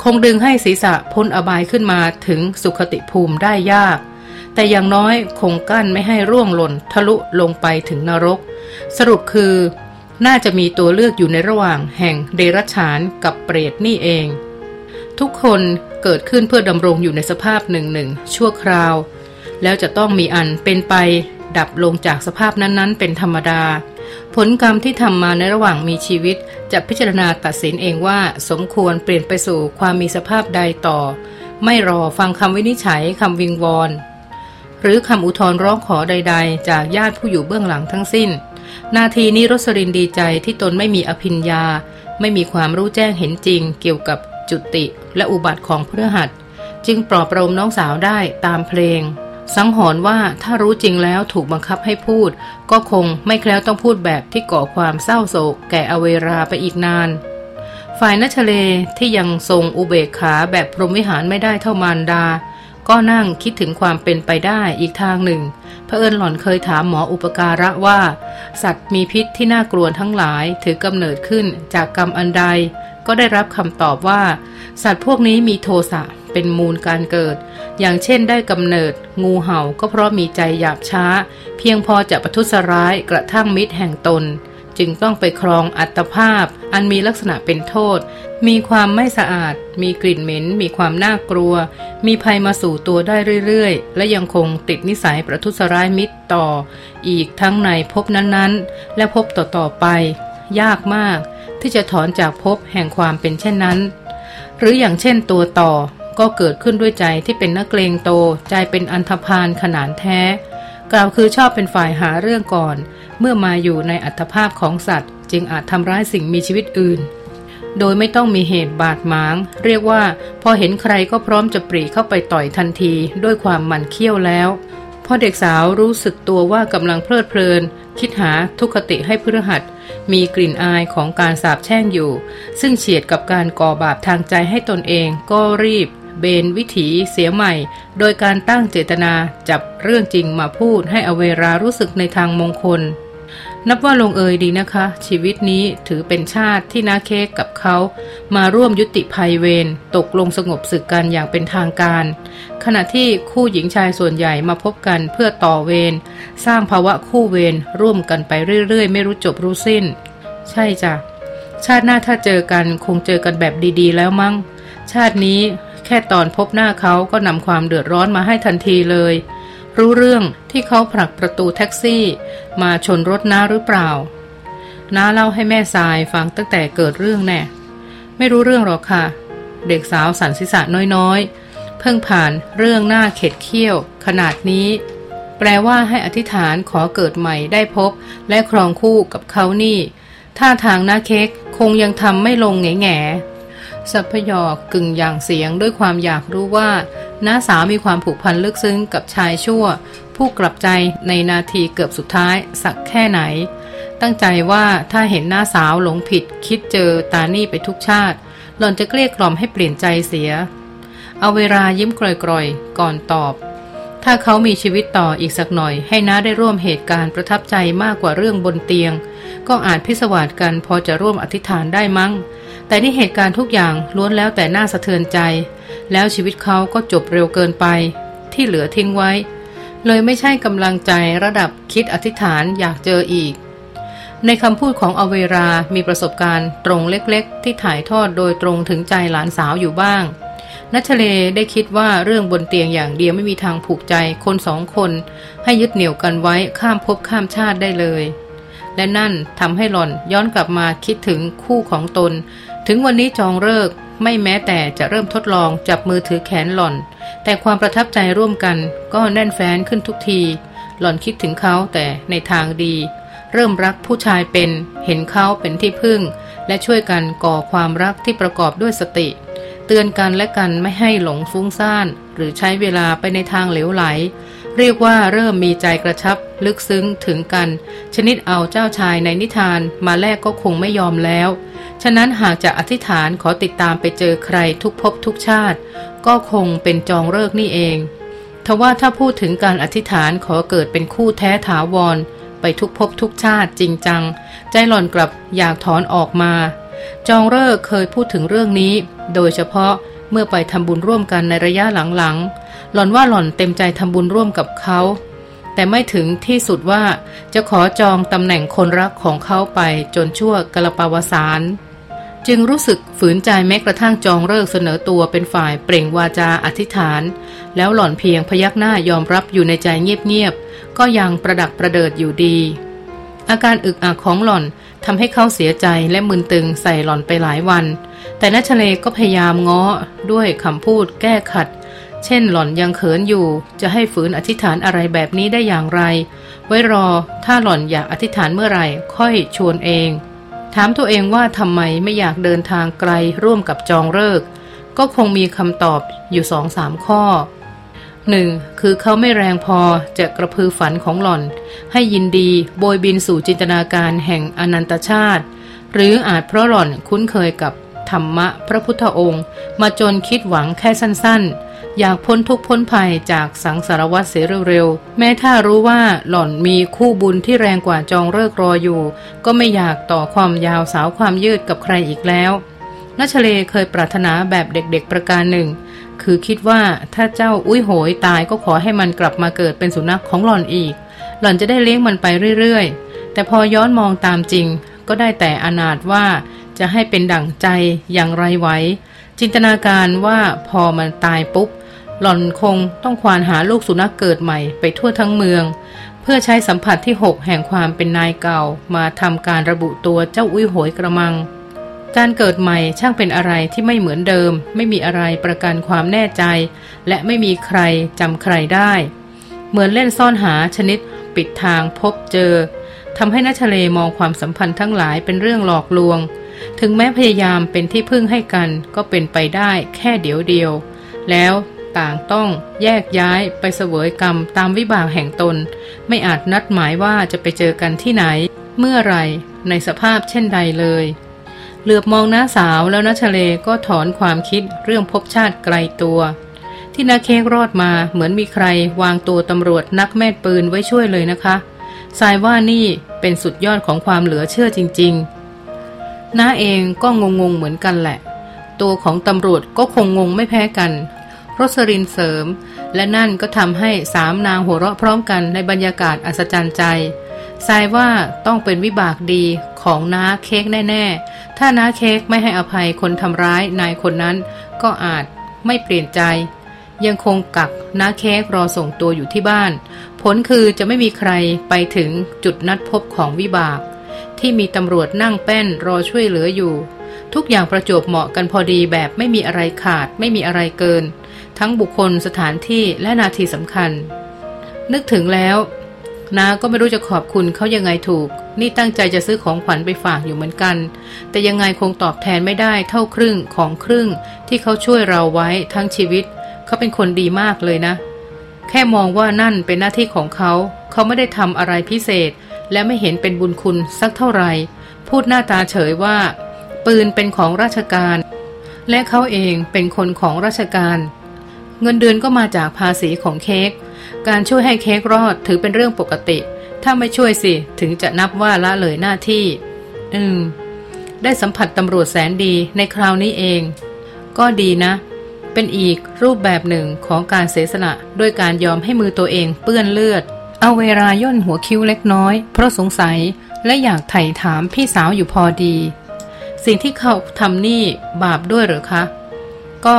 คงดึงให้ศีรษะพ้นอบายขึ้นมาถึงสุขติภูมิได้ยาก แต่อย่างน้อยคงกั้นไม่ให้ร่วงหล่นทะลุลงไปถึงนรก สรุปคือ น่าจะมีตัวเลือกอยู่ในระหว่างแห่งเดรัจฉานกับเปรตนี่เอง ทุกคนเกิดขึ้นเพื่อดำรงอยู่ในสภาพหนึ่งหนึ่งชั่วคราว แล้วจะต้องมีอันเป็นไปดับลงจากสภาพนั้นๆ เป็นธรรมดา ผลกรรมที่ทำมาในระหว่างมีชีวิต จะพิจารณาตัดสินเองว่าสมควรเปลี่ยนไปสู่ความมีสภาพใดต่อ ไม่รอฟังคำวินิจฉัยคำวิงวอนหรือคำอุทธรร้องขอใด ๆ จากญาติผู้อยู่เบื้องหลังทั้งสิ้น นาทีนี้รสรินดีใจที่ตนไม่มีอภิญญา ไม่มีความรู้แจ้งเห็นจริง เกี่ยวกับจุติและอุบัติของเพื่อหัดจึงปลอบประโลมน้องสาวได้ตามเพลง สังหรณ์ว่าถ้ารู้จริงแล้วถูกบังคับให้พูด ก็คงไม่แคล้วต้องพูดแบบที่ก่อความเศร้าโศกแก่อเวราไปอีกนานฝ่ายนัชเลที่ยังทรงอุเบกขาแบบพรหมวิหารไม่ได้เท่ามารดา ก็นั่งคิดถึงความเป็นไปได้อีกทางหนึ่งเผอิญหล่อนเคยถามหมออุปการะว่า สัตว์มีพิษที่น่ากลัวทั้งหลายถือกำเนิดขึ้นจากกรรมอันใด ก็ได้รับคำตอบว่า สัตว์พวกนี้มีโทสะเป็นมูลการเกิด อย่างเช่นได้กำเนิด งูเห่าก็เพราะมีใจหยาบช้า เพียงพอจะประทุษร้ายกระทั่งมิตรแห่งตน จึงต้องไปครองอัตภาพ อันมีลักษณะเป็นโทษ มีความไม่สะอาด มีกลิ่นเหม็น มีความน่ากลัว มีภัยมาสู่ตัวได้เรื่อยๆ และยังคงติดนิสัยประทุษร้ายมิตรต่อ อีกทั้งในภพนั้นๆ และภพต่อๆไป ยากมาก ที่จะถอนจากภพแห่งความเป็นเช่นนั้น หรืออย่างเช่นตัวต่อก็เกิดขึ้นด้วยใจที่เป็นนักเลงโตใจเป็นอันธพาลขนานแท้ กล่าวคือชอบเป็นฝ่ายหาเรื่องก่อน เมื่อมาอยู่ในอัตภาพของสัตว์ จึงอาจทำร้ายสิ่งมีชีวิตอื่น โดยไม่ต้องมีเหตุบาดหมาง เรียกว่าพอเห็นใครก็พร้อมจะปรีเข้าไปต่อยทันทีด้วยความมันเคี้ยวแล้วพอเด็กสาวรู้สึกตัวว่ากำลังเพลิดเพลิน คิดหาทุกขติให้พฤหัส มีกลิ่นอายของการสาบแช่งอยู่ ซึ่งเฉียดกับการก่อบาปทางใจให้ตนเองก็รีบ เบนวิถีเสียใหม่ โดยการตั้งเจตนาจับเรื่องจริงมาพูดให้อเวรารู้สึกในทางมงคล นับว่าลงเอยดีนะคะ ชีวิตนี้ถือเป็นชาติที่นาเค้กกับเขา มาร่วมยุติภัยเวรตกลงสงบศึกกันอย่างเป็นทางการ ขณะที่คู่หญิงชายส่วนใหญ่มาพบกันเพื่อต่อเวรสร้างภาวะคู่เวรร่วมกันไปเรื่อยๆ ไม่รู้จบรู้สิ้น ใช่จ้ะชาติหน้าถ้าเจอกันคงเจอกันแบบดีๆ แล้วมั้ง ชาตินี้ แค่ตอนพบหน้าเขาก็นำความเดือดร้อนมาให้ทันทีเลย รู้เรื่องที่เขาผลักประตูแท็กซี่ มาชนรถน้าหรือเปล่า น้าเล่าให้แม่ทรายฟังตั้งแต่เกิดเรื่องแน่ ไม่รู้เรื่องหรอกค่ะ เด็กสาวสันสิษะน้อยๆ เพิ่งผ่านเรื่องหน้าเข็ดเคี้ยว ขนาดนี้ แปลว่าให้อธิษฐานขอเกิดใหม่ได้พบ และครองคู่กับเขานี่ท่าทางหน้าเค้กคงยังทำไม่ลงแง่แง่ สัพยอกกึ่งอย่างเสียงด้วยความอยากรู้ว่าน้าสาวมีความผูกพันลึกซึ้งกับชายชั่ว ผู้กลับใจในนาทีเกือบสุดท้ายสักแค่ไหน ตั้งใจว่าถ้าเห็นหน้าสาวหลงผิด คิดเจอตานี่ไปทุกชาติ หล่อนจะเกลี้ยกล่อมให้เปลี่ยนใจเสีย เอาเวลายิ้มกร่อยๆ ก่อนตอบ ถ้าเขามีชีวิตต่ออีกสักหน่อย ให้น้าได้ร่วมเหตุการณ์ประทับใจมากกว่าเรื่องบนเตียง ก็อาจพิสวาสกันพอจะร่วมอธิษฐานได้มั้ง แต่นี่เหตุการณ์ทุกอย่างล้วนแล้วแต่น่าสะเทือนใจ แล้วชีวิตเขาก็จบเร็วเกินไป ที่เหลือทิ้งไว้ เลยไม่ใช่กำลังใจระดับคิดอธิษฐานอยากเจออีก ในคำพูดของอเวรามีประสบการณ์ตรงเล็กๆ ที่ถ่ายทอดโดยตรงถึงใจหลานสาวอยู่บ้างนัชเลได้คิดว่าเรื่องบนเตียงอย่างเดียวไม่มีทางผูกใจคนสองคน ให้ยึดเหนี่ยวกันไว้ข้ามภพข้ามชาติได้เลย และนั่นทำให้หล่อนย้อนกลับมาคิดถึงคู่ของตน ถึงวันนี้จองเลิกไม่แม้แต่จะเริ่มทดลองจับมือถือแขนหล่อน แต่ความประทับใจร่วมกันก็แน่นแฟ้นขึ้นทุกที หล่อนคิดถึงเขาแต่ในทางดี เริ่มรักผู้ชายเป็นเห็นเขาเป็นที่พึ่ง และช่วยกันก่อความรักที่ประกอบด้วยสติ เตือนกันและกันไม่ให้หลงฟุ้งซ่าน หรือใช้เวลาไปในทางเหลวไหล เรียกว่าเริ่มมีใจกระชับ ลึกซึ้งถึงกัน ชนิดเอาเจ้าชายในนิทานมาแลกก็คงไม่ยอมแล้ว ฉะนั้นหากจะอธิษฐานขอติดตามไปเจอใครทุกภพทุกชาติ ก็คงเป็นจองเลิกนี่เองทว่าถ้าพูดถึงการอธิษฐานขอเกิดเป็นคู่แท้ถาวร ไปทุกภพทุกชาติจริงจัง ใจหล่อนกลับอยากถอนออกมา จองเลิกเคยพูดถึงเรื่องนี้ โดยเฉพาะเมื่อไปทำบุญร่วมกันในระยะหลังๆ หล่อนว่าหล่อนเต็มใจทำบุญร่วมกับเขา แต่ไม่ถึงที่สุดว่าจะขอจองตำแหน่งคนรักของเขาไปจนชั่วกระปาวสาร จึงรู้สึกฝืนใจแม้กระทั่งจองเลิกเสนอตัวเป็นฝ่ายเปล่งวาจาอธิษฐาน แล้วหล่อนเพียงพยักหน้ายอมรับอยู่ในใจเงียบๆก็ยังประดักประเดิดอยู่ดี อาการอึกอักของหล่อนทำให้เขาเสียใจและมึนตึงใส่หล่อนไปหลายวัน แต่นัชเลก็พยายามง้อด้วยคำพูดแก้ขัด เช่นหล่อนยังเขินอยู่ จะให้ฝืนอธิษฐานอะไรแบบนี้ได้อย่างไร ไว้รอถ้าหล่อนอยากอธิษฐานเมื่อไหร่ ค่อยชวนเอง ถามตัวเองว่าทำไมไม่อยากเดินทางไกลร่วมกับจองเลิก ก็คงมีคำตอบอยู่สองสามข้อหนึ่งคือเขาไม่แรงพอจะกระพือฝันของหล่อน ให้ยินดีโบยบินสู่จินตนาการแห่งอนันตชาติ หรืออาจเพราะหล่อนคุ้นเคยกับธรรมะพระพุทธองค์ มาจนคิดหวังแค่สั้นๆ อยากพ้นทุกพ้นภัยจากสังสารวัฏเสียเร็วๆ แม้ถ้ารู้ว่าหล่อนมีคู่บุญที่แรงกว่าจองเลิกรออยู่ ก็ไม่อยากต่อความยาวสาวความยืดกับใครอีกแล้วนัชเลเคยปรารถนาแบบเด็กๆประการหนึ่ง คือคิดว่าถ้าเจ้าอุ้ยโหยตายก็ขอให้มันกลับมาเกิดเป็นสุนัขของหล่อนอีก หล่อนจะได้เลี้ยงมันไปเรื่อยๆ แต่พอย้อนมองตามจริง ก็ได้แต่อนาถว่าจะให้เป็นดั่งใจอย่างไรไว้ จินตนาการว่าพอมันตายปุ๊บ หล่อนคงต้องควานหาลูกสุนัขเกิดใหม่ไปทั่วทั้งเมือง เพื่อใช้สัมผัสที่หกแห่งความเป็นนายเก่า มาทำการระบุตัวเจ้าอุ้ยโหยกระมัง การเกิดใหม่ช่างเป็นอะไรที่ไม่เหมือนเดิม ไม่มีอะไรประกันความแน่ใจ และไม่มีใครจำใครได้ เหมือนเล่นซ่อนหาชนิดปิดทางพบเจอทำให้นัชเลมองความสัมพันธ์ทั้งหลายเป็นเรื่องหลอกลวง ถึงแม้พยายามเป็นที่พึ่งให้กันก็เป็นไปได้แค่เดียวเดียว แล้ว ต่างต้องแยกย้ายไปเสวยกรรมตามวิบากแห่งตน ไม่อาจนัดหมายว่าจะไปเจอกันที่ไหน เมื่อไรในสภาพเช่นใดเลย เหลือบมองน้าสาวแล้วนัชเลก็ถอนความคิดเรื่องพบชาติไกลตัว ที่นาเค้กรอดมาเหมือนมีใครวางตัวตำรวจนักแม่ปืนไว้ช่วยเลยนะคะทรายว่านี่เป็นสุดยอดของความเหลือเชื่อจริง ๆ น้าเองก็งงงเหมือนกันแหละ ตัวของตำรวจก็คงงงไม่แพ้กัน รสรินเสริม และนั่นก็ทำให้สามนางหัวเราะพร้อมกันในบรรยากาศอัศจรรย์ใจทรายว่าต้องเป็นวิบากดีของน้าเค้กแน่ ๆ ถ้าน้าเค้กไม่ให้อภัยคนทำร้ายนายคนนั้น ก็อาจไม่เปลี่ยนใจ ยังคงกักน้าเค้กรอส่งตัวอยู่ที่บ้าน ผลคือจะไม่มีใครไปถึงจุดนัดพบของวิบาก ที่มีตำรวจนั่งแป้นรอช่วยเหลืออยู่ ทุกอย่างประจวบเหมาะกันพอดีแบบไม่มีอะไรขาดไม่มีอะไรเกิน ทั้งบุคคลสถานที่และนาทีสำคัญ นึกถึงแล้วนาก็ไม่รู้จะขอบคุณเขายังไงถูก นี่ตั้งใจจะซื้อของขวัญไปฝากอยู่เหมือนกัน แต่ยังไงคงตอบแทนไม่ได้เท่าครึ่งของครึ่งที่เขาช่วยเราไว้ทั้งชีวิต เขาเป็นคนดีมากเลยนะ แค่มองว่านั่นเป็นหน้าที่ของเขา เขาไม่ได้ทำอะไรพิเศษ และไม่เห็นเป็นบุญคุณสักเท่าไหร่ พูดหน้าตาเฉยว่า ปืนเป็นของราชการ และเขาเองเป็นคนของราชการ เงินเดือนก็มาจากภาษีของเค้ก การช่วยให้เค้กรอดถือเป็นเรื่องปกติ ถ้าไม่ช่วยสิ ถึงจะนับว่าละเลยหน้าที่ อืม ได้สัมผัสตำรวจแสนดีในคราวนี้เอง ก็ดีนะ เป็นอีกรูปแบบหนึ่งของการเสียสละด้วยการยอมให้มือตัวเองเปื้อนเลือด เอาเวลาย่นหัวคิ้วเล็กน้อย เพราะสงสัยและอยากไถ่ถามพี่สาวอยู่พอดี สิ่งที่เขาทำนี่บาปด้วยหรือคะ ก็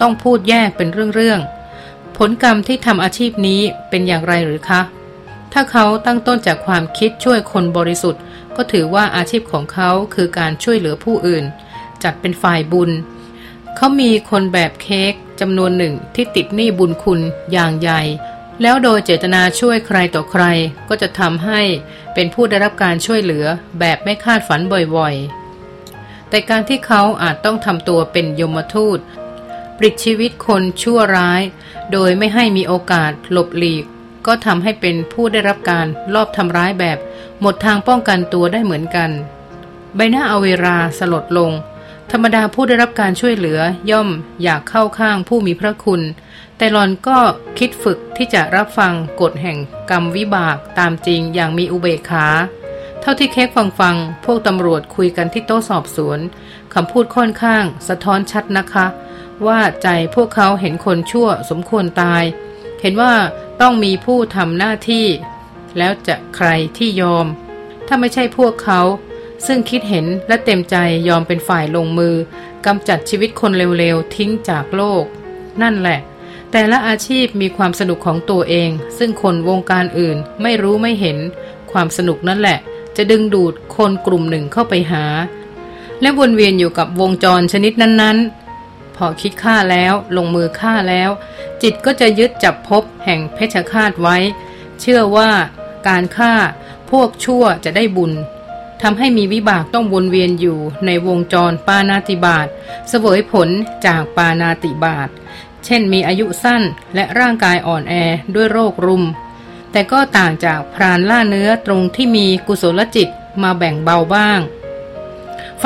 ต้องพูดแยกเป็นเรื่องๆ ผลกรรมที่ทำอาชีพนี้เป็นอย่างไรหรือคะ ถ้าเขาตั้งต้นจากความคิดช่วยคนบริสุทธิ์ ก็ถือว่าอาชีพของเขาคือการช่วยเหลือผู้อื่น จัดเป็นฝ่ายบุญ เขามีคนแบบเค้กจำนวนหนึ่งที่ติดหนี้บุญคุณอย่างใหญ่แล้วโดยเจตนาช่วยใครต่อใครก็จะทำให้เป็นผู้ได้รับการช่วยเหลือแบบไม่คาดฝันบ่อยๆ แต่การที่เขาอาจต้องทำตัวเป็นยมทูต ปลิดชีวิตคนชั่วร้าย โดยไม่ให้มีโอกาสหลบหลีก ก็ทำให้เป็นผู้ได้รับการลอบทำร้ายแบบ หมดทางป้องกันตัวได้เหมือนกัน ใบหน้าอเวราสลดลง ธรรมดาผู้ได้รับการช่วยเหลือย่อมอยากเข้าข้างผู้มีพระคุณ แต่หลอนก็คิดฝึกที่จะรับฟังกฎแห่งกรรมวิบากตามจริงอย่างมีอุเบกขาเท่าที่เค้กฟังฟัง พวกตำรวจคุยกันที่โต๊ะสอบสวนคำพูดค่อนข้าง สะท้อนชัดนะคะ ว่าใจพวกเขาเห็นคนชั่วสมควรตาย เห็นว่าต้องมีผู้ทำหน้าที่ แล้วจะใครที่ยอม ถ้าไม่ใช่พวกเขา ซึ่งคิดเห็นและเต็มใจยอมเป็นฝ่ายลงมือกำจัดชีวิตคนเร็วๆ ทิ้งจากโลก นั่นแหละ แต่ละอาชีพมีความสนุกของตัวเอง ซึ่งคนวงการอื่นไม่รู้ไม่เห็น ความสนุกนั่นแหละ จะดึงดูดคนกลุ่มหนึ่งเข้าไปหา และวนเวียนอยู่กับวงจรชนิดนั้นๆ พอคิดฆ่าแล้วลงมือฆ่าแล้ว จิตก็จะยึดจับพบแห่งเพชฌฆาตไว้ เชื่อว่าการฆ่าพวกชั่วจะได้บุญทำให้มีวิบากต้องวนเวียนอยู่ในวงจรปานาติบาตเสวยผลจากปานาติบาตเช่นมีอายุสั้นและร่างกายอ่อนแอด้วยโรครุม แต่ก็ต่างจากพรานล่าเนื้อตรงที่มีกุศลจิตมาแบ่งเบาบ้าง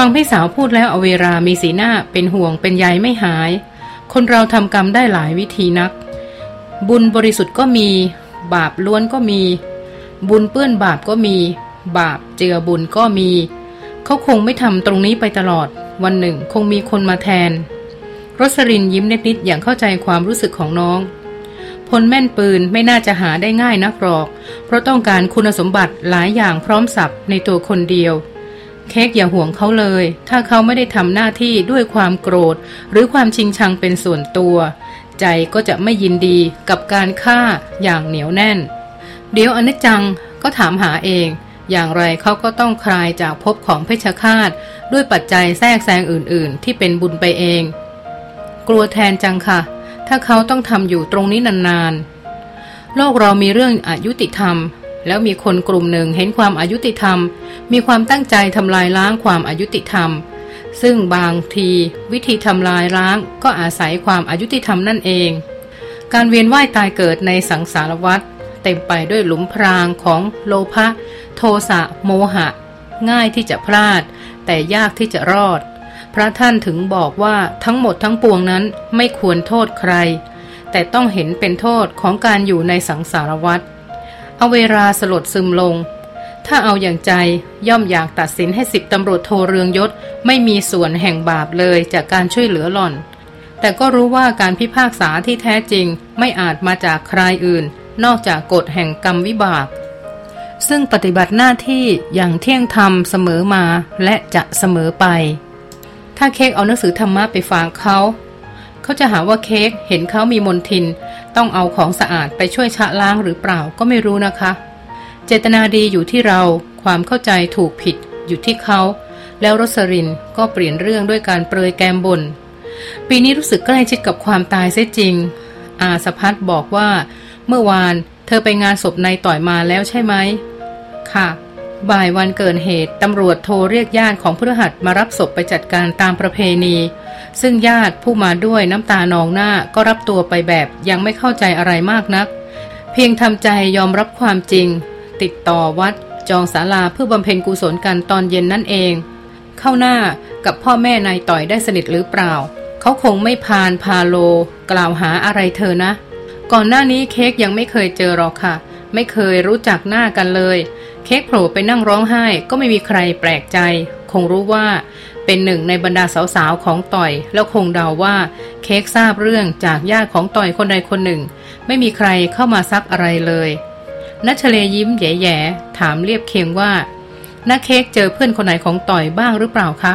ฟังพี่สาวพูดแล้วอเวรามีสีหน้าเป็นห่วงเป็นใยไม่หาย คนเราทำกรรมได้หลายวิธีนัก บุญบริสุทธิ์ก็มี บาปล้วนก็มี บุญเปื้อนบาปก็มี บาปเจือบุญก็มี เขาคงไม่ทำตรงนี้ไปตลอด วันหนึ่งคงมีคนมาแทนรสรินยิ้มนิดๆอย่างเข้าใจความรู้สึกของน้องพลแม่นปืนไม่น่าจะหาได้ง่ายนักหรอก เพราะต้องการคุณสมบัติหลายอย่างพร้อมสับในตัวคนเดียว เค้กอย่าห่วงเขาเลย ถ้าเขาไม่ได้ทำหน้าที่ด้วยความโกรธ หรือความชิงชังเป็นส่วนตัว ใจก็จะไม่ยินดีกับการฆ่าอย่างเหนียวแน่น เดี๋ยวอนิจจังก็ถามหาเอง อย่างไรเขาก็ต้องคลายจากภพของเพชฌฆาต ด้วยปัจจัยแทรกแซงอื่น ๆ ที่เป็นบุญไปเอง กลัวแทนจังค่ะ ถ้าเขาต้องทำอยู่ตรงนี้นานๆโลกเรามีเรื่องอายุติธรรม แล้วมีคนกลุ่มหนึ่งเห็นความอายุติธรรม มีความตั้งใจทำลายล้างความอายุติธรรม ซึ่งบางทีวิธีทำลายล้างก็อาศัยความอายุติธรรมนั่นเอง การเวียนว่ายตายเกิดในสังสารวัฏเต็มไปด้วยหลุมพรางของโลภะโทสะโมหะ ง่ายที่จะพลาด แต่ยากที่จะรอด พระท่านถึงบอกว่าทั้งหมดทั้งปวงนั้นไม่ควรโทษใคร แต่ต้องเห็นเป็นโทษของการอยู่ในสังสารวัฏ เอาเวลาสลดซึมลง ถ้าเอาอย่างใจย่อมอยากตัดสินให้สิบตำรวจโทเรืองยศ ไม่มีส่วนแห่งบาปเลยจากการช่วยเหลือหล่อน แต่ก็รู้ว่าการพิพากษาที่แท้จริงไม่อาจมาจากใครอื่น นอกจากกฎแห่งกรรมวิบาก ซึ่งปฏิบัติหน้าที่อย่างเที่ยงธรรมเสมอมาและจะเสมอไป ถ้าเค้กเอาหนังสือธรรมะไปฝากเขาเขาจะหาว่าเค้กเห็นเขามีมนทิน ต้องเอาของสะอาดไปช่วยชะล้างหรือเปล่าก็ไม่รู้นะคะ เจตนาดีอยู่ที่เราความเข้าใจถูกผิดอยู่ที่เขา แล้วรสรินก็เปลี่ยนเรื่องด้วยการเปรยแกมบน ปีนี้รู้สึกใกล้ชิดกับความตายเสียจริง อาสพัฒบอกว่า เมื่อวานเธอไปงานศพนายต่อยมาแล้วใช่ไหมค่ะ บ่ายวันเกิดเหตุตำรวจโทรเรียกญาติของพฤหัสมารับศพไปจัดการตามประเพณี ซึ่งญาติผู้มาด้วยน้ำตานองหน้าก็รับตัวไปแบบยังไม่เข้าใจอะไรมากนัก เพียงทำใจยอมรับความจริง ติดต่อวัด จองศาลาเพื่อบำเพ็ญกุศลกันตอนเย็นนั่นเอง เข้าหน้ากับพ่อแม่นายต่อยได้สนิทหรือเปล่า เขาคงไม่พานพาโล กล่าวหาอะไรเธอนะ ก่อนหน้านี้เค้กยังไม่เคยเจอหรอกค่ะ ไม่เคยรู้จักหน้ากันเลยเค้กโผล่ไปนั่งร้องไห้ก็ไม่มีใครแปลกใจ คงรู้ว่า เป็นหนึ่งในบรรดาสาวๆของต่อย แล้วคงเดาว่าเค้กทราบเรื่องจากญาติของต่อยคนใดคนหนึ่ง ไม่มีใครเข้ามาซักอะไรเลยนัชเลยิ้มแย่ๆถามเรียบเคียงว่าน้าเค้กเจอเพื่อนคนไหนของต่อยบ้างหรือเปล่าคะ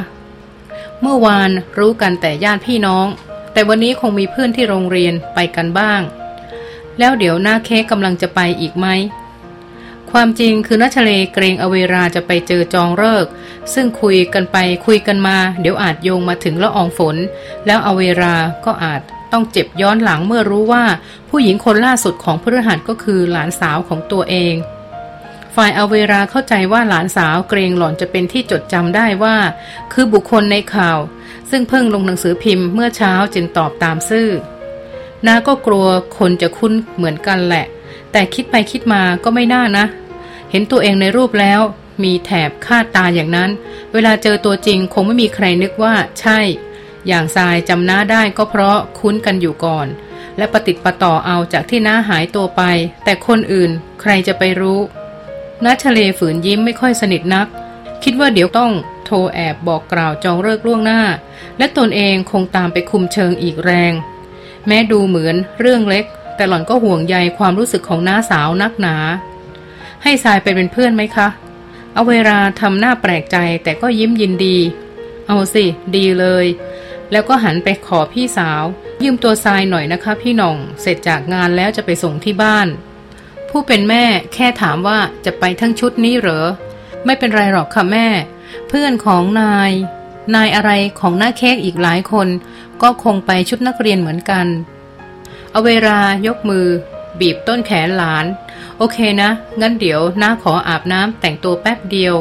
เมื่อวานรู้กันแต่ญาติพี่น้อง แต่วันนี้คงมีเพื่อนที่โรงเรียนไปกันบ้าง แล้วเดี๋ยวหน้าเค้กกำลังจะไปอีกไหม ความจริงคือนัชเลเกรงอเวราจะไปเจอจองเลิก ซึ่งคุยกันไปคุยกันมา เดี๋ยวอาจโยงมาถึงละอองฝน แล้วอเวราก็อาจต้องเจ็บย้อนหลังเมื่อรู้ว่า ผู้หญิงคนล่าสุดของพฤหัสก็คือหลานสาวของตัวเอง ฝ่ายอเวราเข้าใจว่าหลานสาวเกรงหล่อนจะเป็นที่จดจำได้ว่า คือบุคคลในข่าว ซึ่งเพิ่งลงหนังสือพิมพ์เมื่อเช้าจึงตอบตามซื่อนาก็กลัวคนจะคุ้นเหมือนกันแหละ แต่คิดไปคิดมาก็ไม่น่านะ ห็นตัวเองในรูปแล้ว มีแถบคาดตาอย่างนั้น เวลาเจอตัวจริงคงไม่มีใครนึกว่าใช่ อย่างทรายจำหน้าได้ก็เพราะคุ้นกันอยู่ก่อน และประติดประต่อเอาจากที่น้าหายตัวไป แต่คนอื่นใครจะไปรู้น้าทะเลฝืนยิ้มไม่ค่อยสนิทนัก คิดว่าเดี๋ยวต้องโทรแอบบอกกล่าวจองเลิกล่วงหน้า และตนเองคงตามไปคุมเชิงอีกแรง แม้ดูเหมือนเรื่องเล็ก แต่หล่อนก็ห่วงใยความรู้สึกของน้าสาวนักหนา ให้ทรายไปเป็นเพื่อนไหมคะ เอาเวลาทำหน้าแปลกใจแต่ก็ยิ้มยินดี เอาสิ ดีเลย แล้วก็หันไปขอพี่สาว ยืมตัวทรายหน่อยนะคะ พี่น่อง เสร็จจากงานแล้วจะไปส่งที่บ้าน ผู้เป็นแม่แค่ถามว่าจะไปทั้งชุดนี้เหรอ ไม่เป็นไรหรอกค่ะแม่ เพื่อนของนาย นายอะไรของหน้าเค้กอีกหลายคน ก็คงไปชุดนักเรียนเหมือนกัน เอาเวลายกมือ บีบต้นแขนหลาน โอเคนะ งั้นเดี๋ยวน้าขออาบน้ำแต่งตัวแป๊บเดียว